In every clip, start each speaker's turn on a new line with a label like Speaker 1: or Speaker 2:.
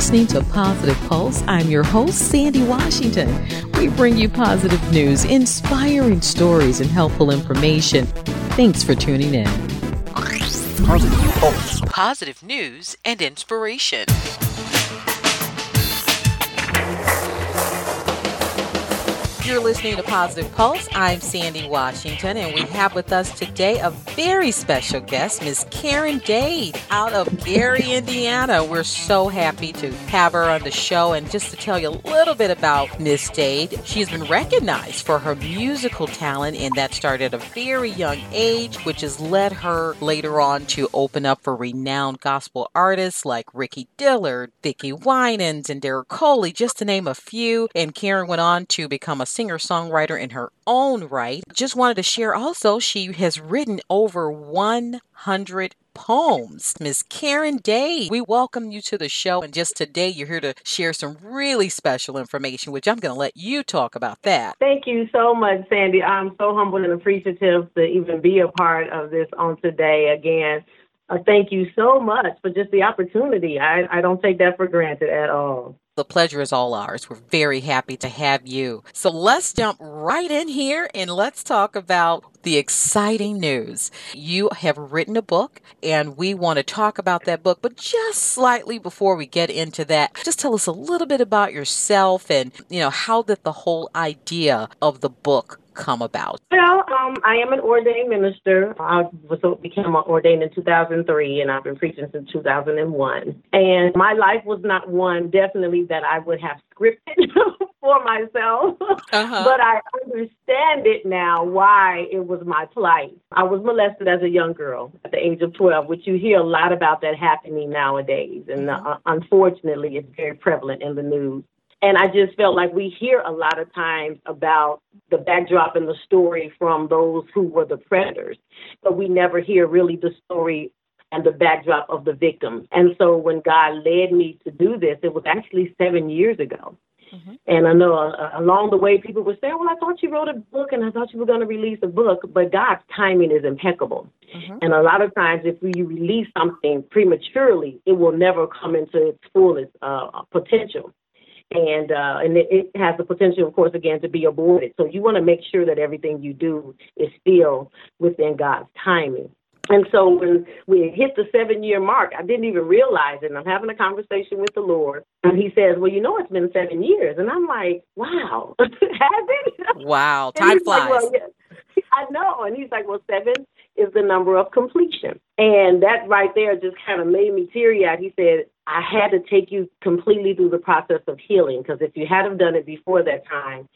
Speaker 1: listening to Positive Pulse.
Speaker 2: I'm your host, Sandy Washington. We bring you positive news, inspiring stories, and helpful information. Thanks for tuning in.
Speaker 1: Positive Pulse.
Speaker 2: Positive news and inspiration. You're listening to Positive Pulse. I'm Sandy Washington, and we have with us today a very special guest, Miss Karen Dade, out of Gary, Indiana. We're so happy to have her on the show. And just to tell you a little bit about Miss Dade, she's been recognized for her musical talent, and that started at a very young age, which has led her later on to open up for renowned gospel artists like Ricky Dillard, Vicki Winans, and Derek Coley, just to name a few. And Karen went on to become a singer songwriter in her own right. Just wanted to share also, she has written over 100 poems. Miss Karen Dade, we welcome you to the show. And just today, you're here to share some really special information, which I'm going to let you talk about that.
Speaker 3: Thank you so much, Sandy. I'm so humbled and appreciative to even be a part of this on today again. Uh, thank you so much for just the opportunity. I, I don't take that for granted at all.
Speaker 2: The pleasure is all ours. We're very happy to have you. So let's jump right in here and let's talk about the exciting news. You have written a book and we want to talk about that book, but just slightly before we get into that, just tell us a little bit about yourself and, you know, how did the whole idea of the book come about?
Speaker 3: Well, um, I am an ordained minister. I was became ordained in 2003, and I've been preaching since 2001. And my life was not one definitely that I would have scripted for myself, uh-huh. but I understand it now why it was my plight. I was molested as a young girl at the age of 12, which you hear a lot about that happening nowadays, and uh, unfortunately, it's very prevalent in the news. And I just felt like we hear a lot of times about the backdrop and the story from those who were the predators, but we never hear really the story and the backdrop of the victims. And so when God led me to do this, it was actually seven years ago. Mm-hmm. And I know uh, along the way, people would say, Well, I thought you wrote a book and I thought you were going to release a book, but God's timing is impeccable. Mm-hmm. And a lot of times, if you release something prematurely, it will never come into its fullest uh, potential and uh, and it, it, has the potential, of course, again to be aborted. So you want to make sure that everything you do is still within God's timing. And so when we hit the seven year mark, I didn't even realize it. And I'm having a conversation with the Lord, and He says, "Well, you know, it's been seven years," and I'm like, "Wow, has it?"
Speaker 2: Wow, time flies.
Speaker 3: Like, well, yeah. I know, and He's like, "Well, seven is the number of completion," and that right there just kind of made me teary eyed. He said, I had to take you completely through the process of healing because if you had have done it before that time,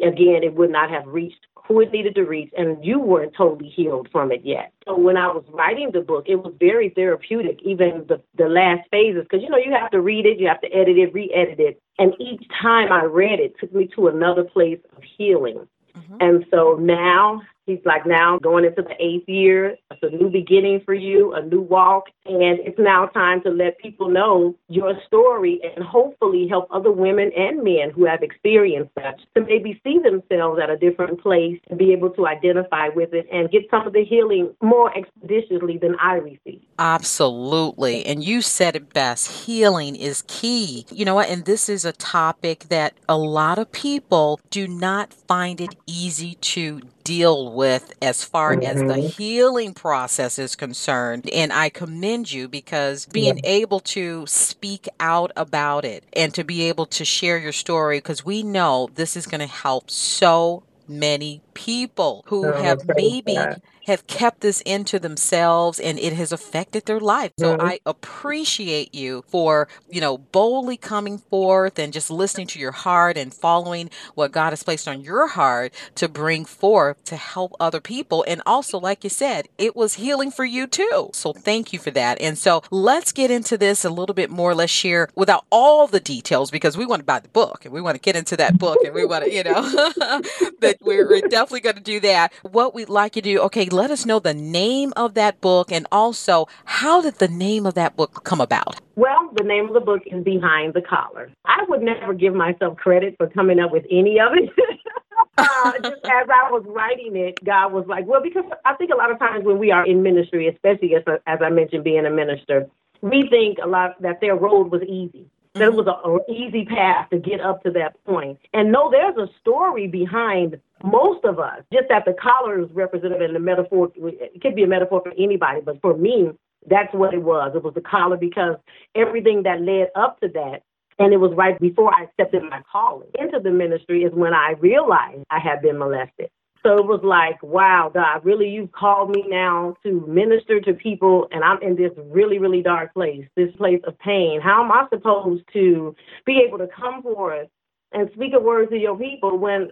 Speaker 3: again, it would not have reached who it needed to reach, and you weren't totally healed from it yet. So when I was writing the book, it was very therapeutic, even the, the last phases, because you know you have to read it, you have to edit it, re-edit it, and each time I read it, it took me to another place of healing. Mm-hmm. And so now He's like now going into the eighth year. It's a new beginning for you, a new walk. And it's now time to let people know your story and hopefully help other women and men who have experienced that to maybe see themselves at a different place and be able to identify with it and get some of the healing more expeditiously than I received.
Speaker 2: Absolutely. And you said it best healing is key. You know what? And this is a topic that a lot of people do not find it easy to deal with as far mm-hmm. as the mm-hmm. healing process is concerned. And I commend you because being yeah. able to speak out about it and to be able to share your story, because we know this is going to help so many people who oh, have maybe that have kept this into themselves and it has affected their life. So mm-hmm. I appreciate you for, you know, boldly coming forth and just listening to your heart and following what God has placed on your heart to bring forth to help other people. And also, like you said, it was healing for you too. So thank you for that. And so let's get into this a little bit more. Let's share without all the details because we want to buy the book and we want to get into that book and we want to, you know, that we're definitely going to do that. What we'd like you to do, okay, let us know the name of that book and also how did the name of that book come about?
Speaker 3: Well, the name of the book is Behind the Collar. I would never give myself credit for coming up with any of it. uh, just as I was writing it, God was like, well, because I think a lot of times when we are in ministry, especially as, as I mentioned, being a minister, we think a lot that their road was easy. That it mm-hmm. was an easy path to get up to that point. And no, there's a story behind most of us. Just that the collar is represented in the metaphor. It could be a metaphor for anybody, but for me, that's what it was. It was the collar because everything that led up to that and it was right before I accepted my calling into the ministry is when I realized I had been molested. So it was like, wow, God, really, you've called me now to minister to people, and I'm in this really, really dark place, this place of pain. How am I supposed to be able to come forth and speak a word to your people when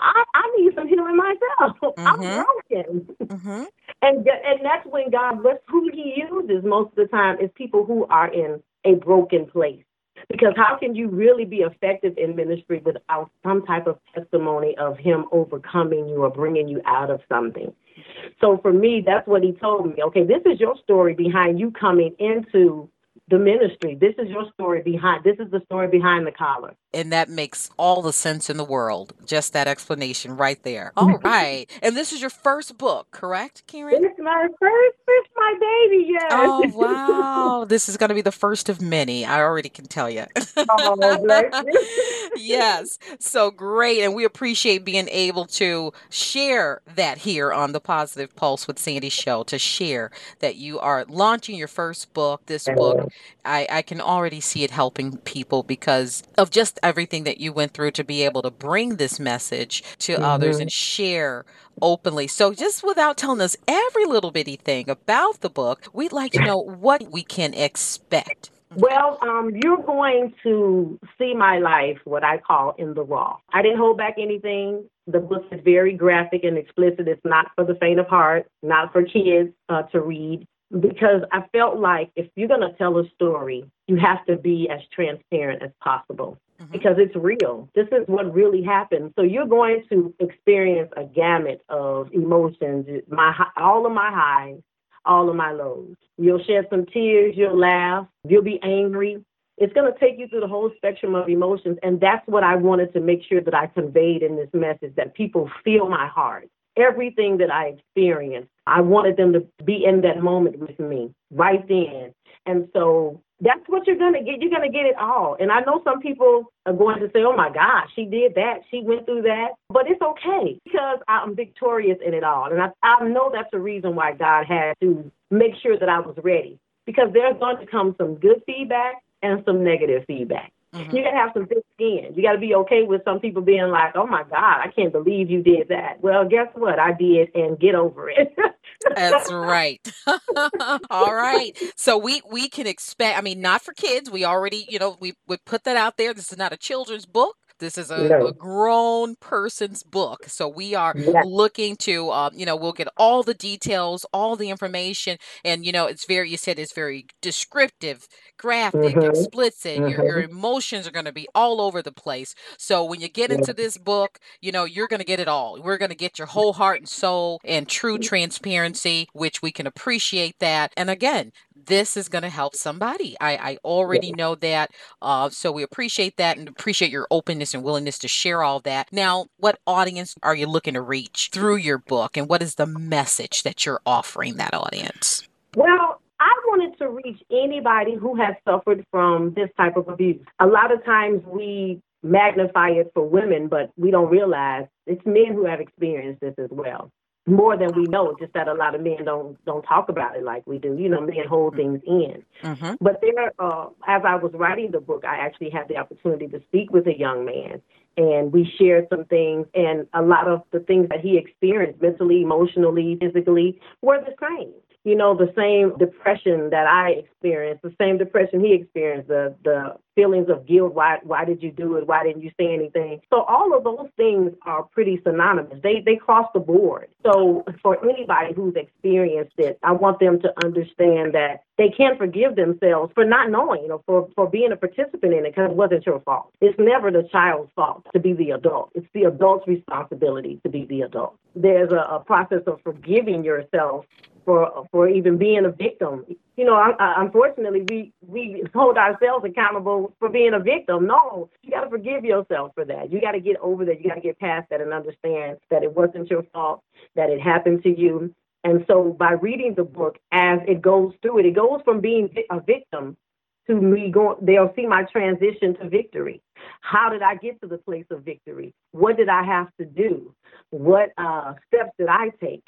Speaker 3: I, I need some healing myself? Mm-hmm. I'm broken. Mm-hmm. And, and that's when God, that's who He uses most of the time, is people who are in a broken place. Because how can you really be effective in ministry without some type of testimony of Him overcoming you or bringing you out of something? So for me, that's what He told me. Okay, this is your story behind you coming into the ministry. This is your story behind. This is the story behind the collar.
Speaker 2: And that makes all the sense in the world. Just that explanation right there. All right. And this is your first book, correct, Karen?
Speaker 3: It's my first. It's my baby. Yes.
Speaker 2: Oh wow! this is going to be the first of many. I already can tell oh, you.
Speaker 3: oh,
Speaker 2: yes. So great, and we appreciate being able to share that here on the Positive Pulse with Sandy Show. To share that you are launching your first book. This book I, I can already see it helping people because of just everything that you went through to be able to bring this message to mm-hmm. others and share openly. So, just without telling us every little bitty thing about the book, we'd like to know what we can expect.
Speaker 3: Well, um, you're going to see my life, what I call in the raw. I didn't hold back anything. The book is very graphic and explicit. It's not for the faint of heart, not for kids uh, to read because I felt like if you're going to tell a story, you have to be as transparent as possible mm-hmm. because it's real. This is what really happened. So you're going to experience a gamut of emotions, my all of my highs, all of my lows. You'll shed some tears, you'll laugh, you'll be angry. It's going to take you through the whole spectrum of emotions. And that's what I wanted to make sure that I conveyed in this message that people feel my heart everything that I experienced. I wanted them to be in that moment with me right then. And so that's what you're going to get. You're going to get it all. And I know some people are going to say, oh my gosh, she did that. She went through that. But it's okay because I'm victorious in it all. And I, I know that's the reason why God had to make sure that I was ready because there's going to come some good feedback and some negative feedback. Mm-hmm. You gotta have some thick skin. You gotta be okay with some people being like, "Oh my God, I can't believe you did that." Well, guess what? I did, and get over it.
Speaker 2: That's right. All right. So we we can expect. I mean, not for kids. We already, you know, we we put that out there. This is not a children's book. This is a, no. a grown person's book. So we are looking to, um, you know, we'll get all the details, all the information. And, you know, it's very, you said it's very descriptive, graphic, mm-hmm. explicit. Mm-hmm. Your, your mm-hmm. emotions are going to be all over the place. So when you get into this book, you know, you're going to get it all. We're going to get your whole heart and soul and true transparency, which we can appreciate that. And again, this is going to help somebody. I, I already know that. Uh, so we appreciate that and appreciate your openness and willingness to share all that. Now, what audience are you looking to reach through your book and what is the message that you're offering that audience?
Speaker 3: Well, I wanted to reach anybody who has suffered from this type of abuse. A lot of times we magnify it for women, but we don't realize it's men who have experienced this as well more than we know. Just that a lot of men don't don't talk about it like we do. You know, men hold mm-hmm. things in. Mm-hmm. But there, uh, as I was writing the book, I actually had the opportunity to speak with a young man, and we shared some things. And a lot of the things that he experienced, mentally, emotionally, physically, were the same. You know, the same depression that I experienced, the same depression he experienced, the the feelings of guilt. Why why did you do it? Why didn't you say anything? So all of those things are pretty synonymous. They they cross the board. So for anybody who's experienced it, I want them to understand that they can forgive themselves for not knowing or for, for being a participant in it because it wasn't your fault. It's never the child's fault to be the adult. It's the adult's responsibility to be the adult. There's a, a process of forgiving yourself for for even being a victim. You know, unfortunately, we we hold ourselves accountable for being a victim. No, you got to forgive yourself for that. You got to get over that. You got to get past that and understand that it wasn't your fault, that it happened to you. And so, by reading the book as it goes through it, it goes from being a victim to me going. They'll see my transition to victory. How did I get to the place of victory? What did I have to do? What uh, steps did I take?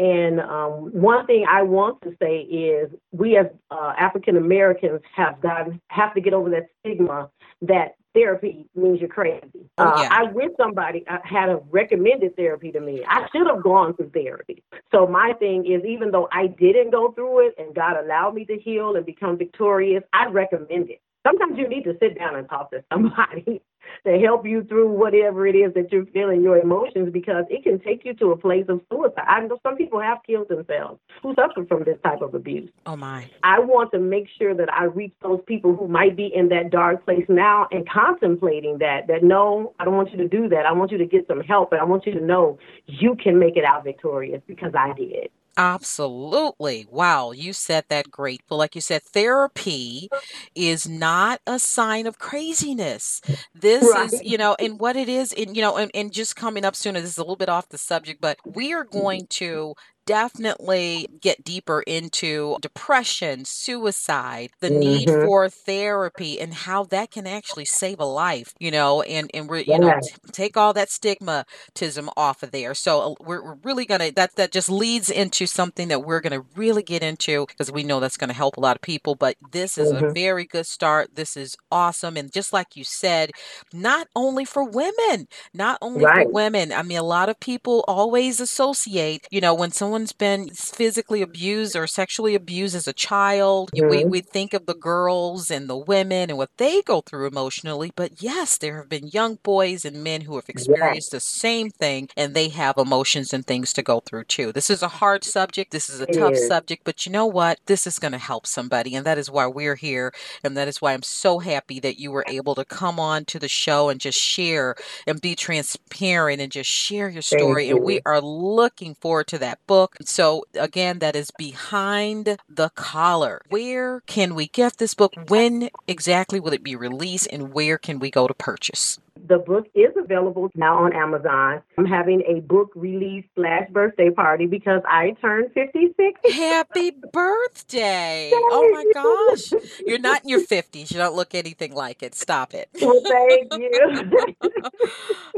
Speaker 3: And um, one thing I want to say is we as uh, African Americans have gotten have to get over that stigma that therapy means you're crazy.
Speaker 2: Oh,
Speaker 3: uh,
Speaker 2: yeah.
Speaker 3: I wish somebody uh, had a recommended therapy to me. I should have gone through therapy. So my thing is, even though I didn't go through it and God allowed me to heal and become victorious, I recommend it. Sometimes you need to sit down and talk to somebody to help you through whatever it is that you're feeling, your emotions, because it can take you to a place of suicide. I know some people have killed themselves who suffer from this type of abuse.
Speaker 2: Oh my.
Speaker 3: I want to make sure that I reach those people who might be in that dark place now and contemplating that, that no, I don't want you to do that. I want you to get some help and I want you to know you can make it out victorious because I did.
Speaker 2: Absolutely. Wow, you said that great. But like you said, therapy is not a sign of craziness. This
Speaker 3: Right.
Speaker 2: is, you know, and what it is, and you know, and, and just coming up soon, this is a little bit off the subject, but we are mm-hmm. going to definitely get deeper into depression, suicide, the need
Speaker 3: Mhm.
Speaker 2: for therapy, and how that can actually save a life, you know, and and we're you know t- take all that stigmatism off of there. So uh, we're, we're really gonna that that just leads into something that we're gonna really get into because we know that's gonna help a lot of people. But this is a
Speaker 3: Mhm.
Speaker 2: very good start. This is awesome, and just like you said, not only for women, not only for women. I mean, a lot of people always associate, you know, when someone's been physically abused or sexually abused as a child, y- we,
Speaker 3: mm-hmm.
Speaker 2: we think of the girls and the women and what they go through emotionally. But yes, there have been young boys and men who have experienced the same thing and they have emotions and things to go through too. This is a hard subject. This is a
Speaker 3: It
Speaker 2: tough
Speaker 3: is.
Speaker 2: subject, but you know what? This is going to help somebody. And that is why we're here. And that is why I'm so happy that you were able to come on to the show and just share and be transparent and just share your story. And we are looking forward to that book. So, again, that is Behind the Collar. Where can we get this book? When exactly will it be released? And where can we go to purchase?
Speaker 3: The book is available now on Amazon. I'm having a book release slash birthday party because I turned 56.
Speaker 2: Happy birthday! Oh my gosh. You're not in your 50s. You don't look anything like it. Stop it.
Speaker 3: Well, thank you.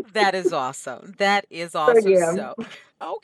Speaker 2: that is awesome. That is
Speaker 3: so
Speaker 2: awesome.
Speaker 3: yeah.
Speaker 2: So,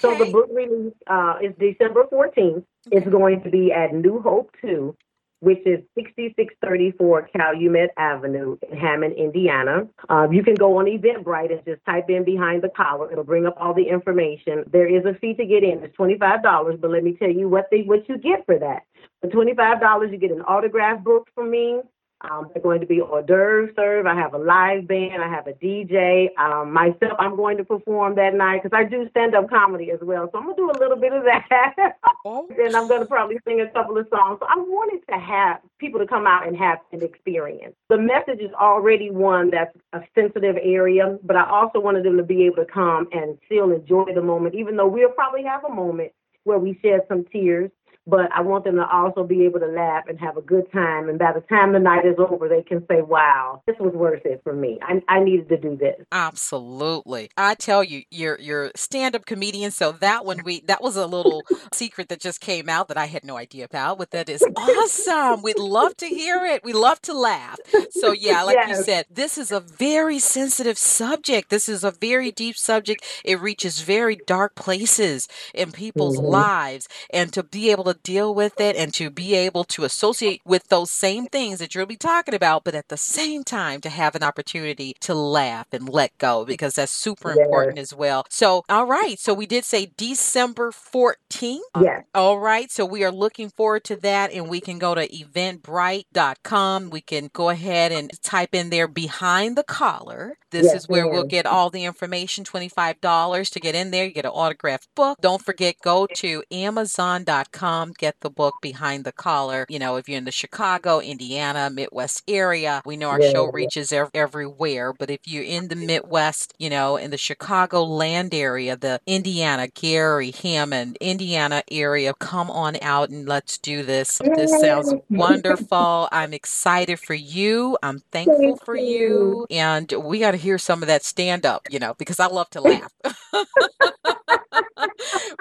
Speaker 3: So the book release uh, is December 14th. It's going to be at New Hope 2, which is 6634 Calumet Avenue in Hammond, Indiana. Uh, you can go on Eventbrite and just type in Behind the Collar. It'll bring up all the information. There is a fee to get in. It's $25, but let me tell you what they what you get for that. For $25, you get an autograph book from me. Um, they're going to be hors d'oeuvres served. I have a live band. I have a DJ. Um, myself, I'm going to perform that night because I do stand up comedy as well. So I'm going to do a little bit of that.
Speaker 2: Oh,
Speaker 3: and I'm going to probably sing a couple of songs. So I wanted to have people to come out and have an experience. The message is already one that's a sensitive area, but I also wanted them to be able to come and still enjoy the moment, even though we'll probably have a moment where we shed some tears. But I want them to also be able to laugh and have a good time. And by the time the night is over, they can say, wow, this was worth it for me. I, I needed to do this.
Speaker 2: absolutely. I tell you, you're you're stand-up comedian, so that one we that was a little secret that just came out that I had no idea about. But that is awesome. We'd love to hear it. We love to laugh. So yeah, like you said, this is a very sensitive subject. This is a very deep subject. It reaches very dark places in people's
Speaker 3: Mhm.
Speaker 2: lives, and to be able to deal with it and to be able to associate with those same things that you'll be talking about, but at the same time to have an opportunity to laugh and let go because that's super
Speaker 3: Yes.
Speaker 2: important as well. So, all right. So we did say December 14th.
Speaker 3: Yes.
Speaker 2: All right. So we are looking forward to that. And we can go to eventbrite.com. We can go ahead and type in there behind the collar. This
Speaker 3: Yes,
Speaker 2: is where we'll get all the information $25 to get in there. You get an autographed book. Don't forget, go to amazon.com, Um, get the book behind the collar. You know, if you're in the Chicago, Indiana, Midwest area, we know our
Speaker 3: Yeah.
Speaker 2: show reaches ev- everywhere. But if you're in the Midwest, you know, in the Chicago land area, the Indiana, Gary, Hammond, Indiana area, come on out and let's do this. This sounds wonderful. I'm excited for you. I'm thankful
Speaker 3: Thank
Speaker 2: for
Speaker 3: you.
Speaker 2: you. And we got to hear some of that stand up, you know, because I love to laugh.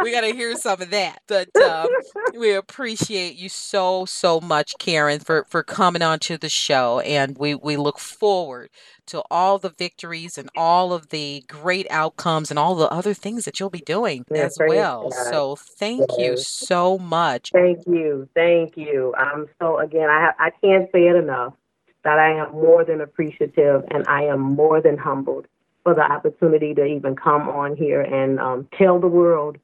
Speaker 2: we got to hear some of that. But um, we appreciate you so so much, Karen, for for coming on to the show, and we we look forward to all the victories and all of the great outcomes and all the other things that you'll be doing
Speaker 3: Yeah,
Speaker 2: as well.
Speaker 3: God.
Speaker 2: So thank you so much.
Speaker 3: Thank you. Thank you. I'm so again, I have, I can't say it enough that I am more than appreciative and I am more than humbled for the opportunity to even come on here and um, tell the world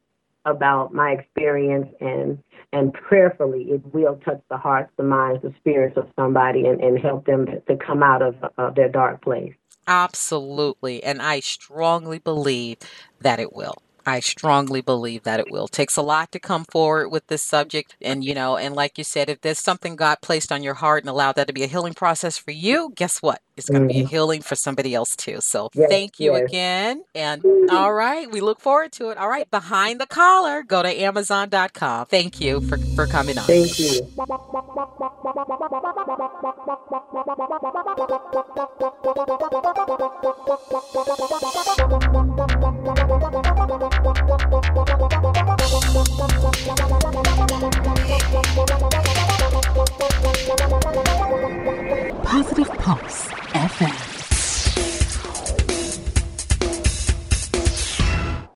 Speaker 3: about my experience and and prayerfully it will touch the hearts, the minds, the spirits of somebody and, and help them to, come out of, of their dark place.
Speaker 2: Absolutely. And I strongly believe that it will. I strongly believe that it will. takes a lot to come forward with this subject. And, you know, and like you said, if there's something God placed on your heart and allowed that to be a healing process for you, guess what? It's going to be a
Speaker 3: Mhm.
Speaker 2: healing for somebody else too. So
Speaker 3: Yes,
Speaker 2: thank you
Speaker 3: yes.
Speaker 2: again. And all right, we look forward to it. All right, behind the collar, go to amazon.com. Thank you for, for coming on.
Speaker 3: Thank you.
Speaker 4: Positive Pulse FM.